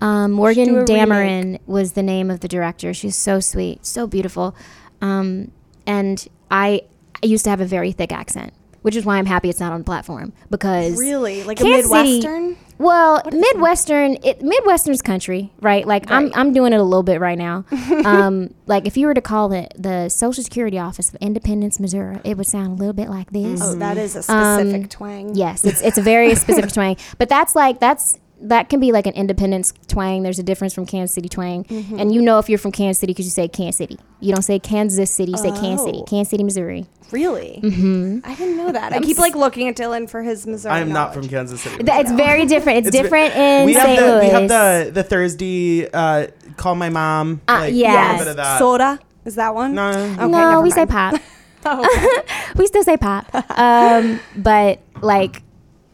Um, Morgan
do a
Dameron was the name of the director. She's so sweet, so beautiful. Um, and I, I used to have a very thick accent, which is why I'm happy it's not on the platform because
Really? Like a
Kansas City-
Midwestern?
well, Midwestern, it, Midwestern's country, right? Like I'm, I'm doing it a little bit right now. um, like if you were to call it the Social Security Office of Independence, Missouri, it would sound a little bit like this.
Oh, that is a specific
Um,
twang.
Yes, it's it's a very specific twang, but that's like that's that can be like an Independence twang. There's a difference from Kansas City twang,
Mm-hmm.
and you know if you're from Kansas City because you say Kansas City. You don't say Kansas City, you say Kansas City,
Oh.
Kansas City, Missouri.
Really? Mm-hmm. I didn't know that. I keep like looking at Dylan for his Missouri.
I am not from Kansas City.
Th- It's very different. It's,
It's ve-
different in
we have
St.
the
Louis.
we have the the Thursday uh, call my mom.
Uh,
like,
yes.
a bit of that.
Soda? Is that one?
No.
Okay,
no,
never
we say
mind.
pop. we still say pop. Um, but like,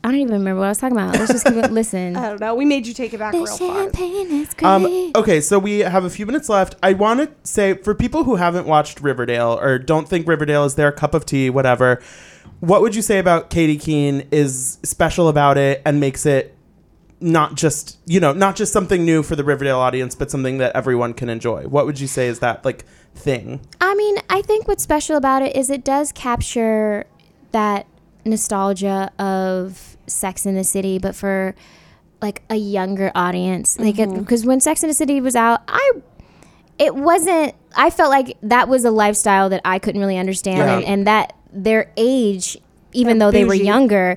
I don't even remember what I was talking about. Let's just keep it, listen.
I don't know. We made you take it back
the
real far.
is great.
Um, okay, so we have a few minutes left. I want to say for people who haven't watched Riverdale or don't think Riverdale is their cup of tea, whatever, what would you say about Katy Keene is special about it and makes it not just you know not just something new for the Riverdale audience, but something that everyone can enjoy? What would you say is that like thing?
I mean, I think what's special about it is it does capture that nostalgia of Sex in the City, but for like a younger audience. Like, because mm-hmm. when Sex in the City was out, I it wasn't. I felt like that was a lifestyle that I couldn't really understand,
Yeah.
and, and that their age, even
They're
though they were younger.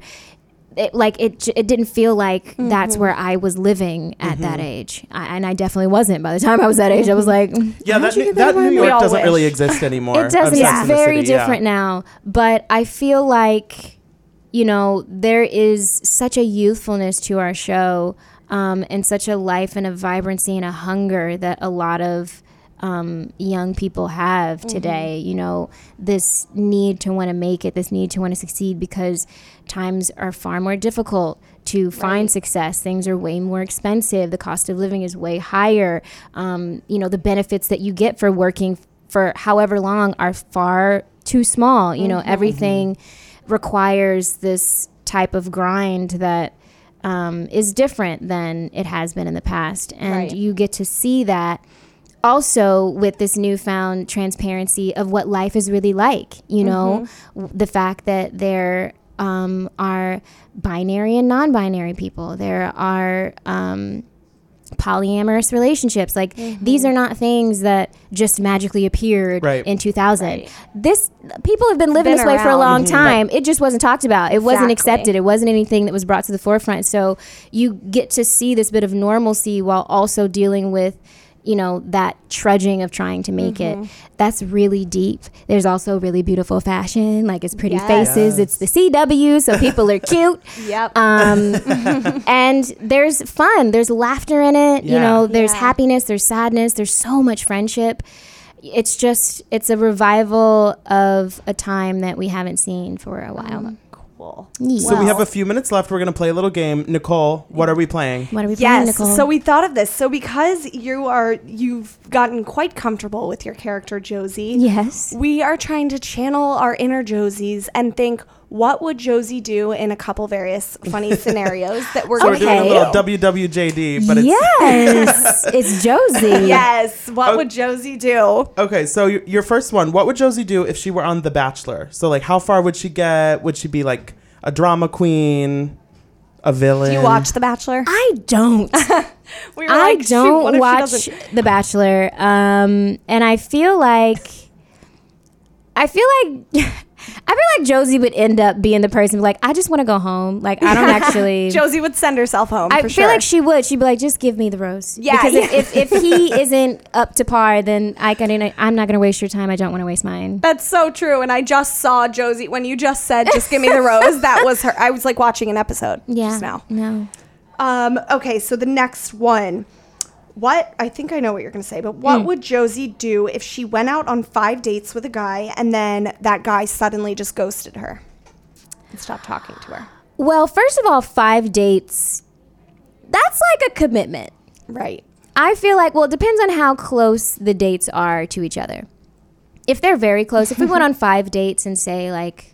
It, like it, it didn't feel like that's mm-hmm. where I was living at that mm-hmm. age, I, and I definitely wasn't. By the time I was that age, I was like,
Yeah, that New, that New? York doesn't really exist anymore.
It doesn't. It's very
yeah.
different now. But I feel like, you know, there is such a youthfulness to our show um, and such a life and a vibrancy and a hunger that a lot of um, young people have today. You know, this need to want to make it, this need to want to succeed because times are far more difficult to find success. Things are way more expensive. The cost of living is way higher. Um, you know, the benefits that you get for working for however long are far too small. You know, everything requires this type of grind that um, is different than it has been in the past. And
Right.
you get to see that also with this newfound transparency of what life is really like. You know, W- the fact that there um, are binary and non binary people, there are. Um, polyamorous relationships. Like these are not things that just magically appeared
Right.
in 2000 this people have been living
Been
this way for a long
Mm-hmm.
time. It just wasn't talked about. It wasn't accepted. It wasn't anything that was brought to the forefront. So you get to see this bit of normalcy while also dealing with you know that trudging of trying to make
Mm-hmm.
it that's really deep there's also really beautiful fashion like it's pretty
Yes.
faces it's the cw so people are cute
Yep.
um, and there's fun there's laughter in it you know there's
Yeah.
happiness there's sadness there's so much friendship it's just it's a revival of a time that we haven't seen for a while
Cool.
So we have a few minutes left. We're gonna play a little game. Nicole, what are we playing?
What are we playing,
Yes.
Nicole?
So we thought of this. So because you are you've gotten quite comfortable with your character Josie.
Yes.
We are trying to channel our inner Josies and think what would Josie do in a couple various funny scenarios that we're
So we're
going
doing a little WWJD, but it's
yes, it's Josie.
Yes. What would Josie do?
Okay, so your first one, what would Josie do if she were on The Bachelor? So like how far would she get? Would she be like a drama queen, a villain?
Do you watch The Bachelor?
I don't.
We were
I
like,
don't
she
watch The Bachelor, um, and I feel like I feel like I feel like Josie would end up being the person like I just want to go home. Like I don't actually.
Josie would send herself home.
I feel
sure.
like she would. She'd be like, just give me the rose.
Yeah,
Because if, if, if he isn't up to par, then I can. I'm not gonna waste your time. I don't want to waste mine.
That's so true. And I just saw Josie when you just said, "Just give me the rose." That was her. I was like watching an episode
Yeah.
just now.
No.
Um. Okay. So the next one. What I think I know what you're going to say, but what hmm. would Josie do if she went out on five dates with a guy and then that guy suddenly just ghosted her and stopped talking to her?
Well, first of all, five dates. That's like a commitment.
Right.
I feel like, well, it depends on how close the dates are to each other. If they're very close, if we went on five dates and say, like,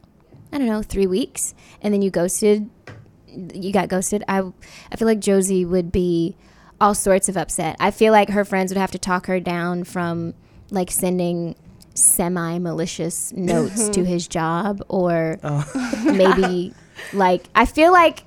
I don't know, three weeks, and then you ghosted, you got ghosted, I, I feel like Josie would be all sorts of upset. I feel like her friends would have to talk her down from, like, sending semi malicious notes to his job or oh. maybe, like, I feel like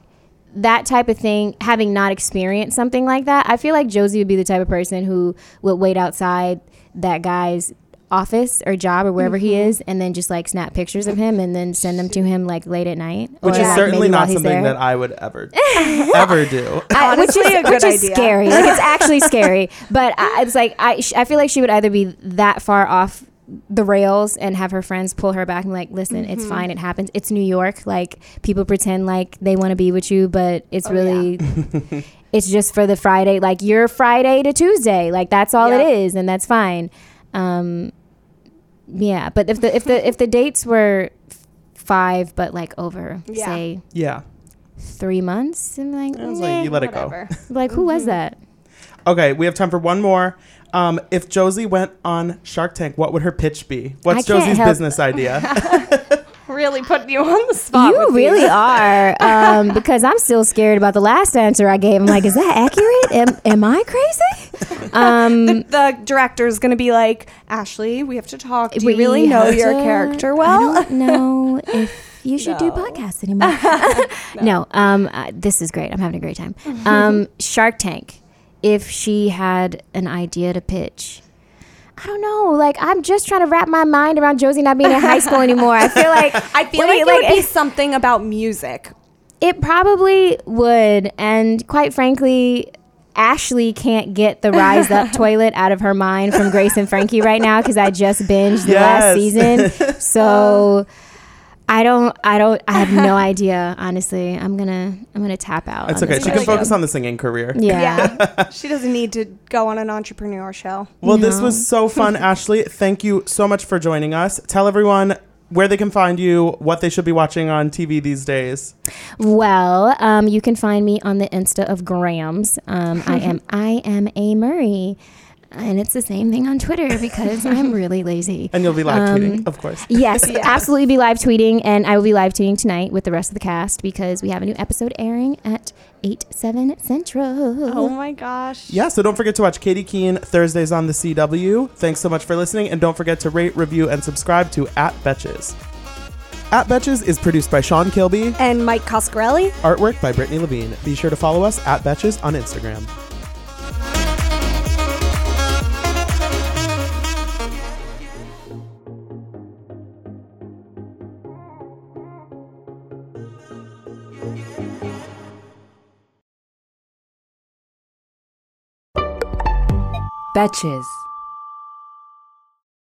that type of thing, having not experienced something like that, I feel like Josie would be the type of person who would wait outside that guy's office or job or wherever he
Mm-hmm.
is and then just like snap pictures of him and then send them to him like late at night.
Which
or,
is
like,
certainly not something
there.
that I would ever ever do.
I- which is,
Honestly, a good
which is
idea.
scary. Like it's actually scary. But I, it's like I, sh- I feel like she would either be that far off the rails and have her friends pull her back and be like, listen, it's
Mm-hmm.
fine. It happens. It's New York. Like people pretend like they want to be with you, but
Oh,
it's really, it's just for the Friday. Like you're Friday to Tuesday. Like that's all
Yeah.
it is, and that's fine. Um, yeah. But if the if the if the dates were five, but like over
Yeah.
say
Yeah.
three months, I'm like,
I was like, you let it
Whatever.
like who was that?
Okay, we have time for one more. Um, if Josie went on Shark Tank, what would her pitch be? What's Josie's
help-
business idea?
Really putting you on the spot.
You really
these.
are, um, because I'm still scared about the last answer I gave. I'm like, is that accurate? Am, am I crazy? Um,
The is going to be like, Ashleigh, we have to talk. Do you
we
really know your
to-
character
I
well?
don't know if you should do podcasts anymore. no, um, uh, this is great. I'm having a great time. Um, Shark Tank. If she had an idea to pitch. I don't know. Like I'm just trying to wrap my mind around Josie not being in high school anymore. I feel like
I feel
what
like,
do you-
it would be something about music.
It probably would. And quite frankly, Ashleigh can't get the Rise Up toilet out of her mind from Grace and Frankie right now because I just binged the last season. So I don't, I don't, I have no idea. Honestly, I'm gonna, I'm gonna tap out.
It's okay.
this
She can focus on the singing career.
Yeah.
she doesn't need to go on an entrepreneur show.
Well, this was so fun, Ashleigh. Thank you so much for joining us. Tell everyone where they can find you, what they should be watching on TV these days.
Well, um, you can find me on the Insta of Grams. Um, I am, I am a Murray. And it's the same thing on Twitter because I'm really lazy.
And you'll be live
Um,
tweeting, of course.
Yes, absolutely be live tweeting. And I will be live tweeting tonight with the rest of the cast because we have a new episode airing at 8, 7 Central.
Oh my gosh.
Yeah, so don't forget to watch Katy Keene Thursdays on the CW. Thanks so much for listening, and don't forget to rate, review, and subscribe to At Betches. At Betches is produced by Sean Kilby,
And Mike Coscarelli.
artwork by Brittany Levine. Be sure to follow us at Betches on Instagram.
Betches.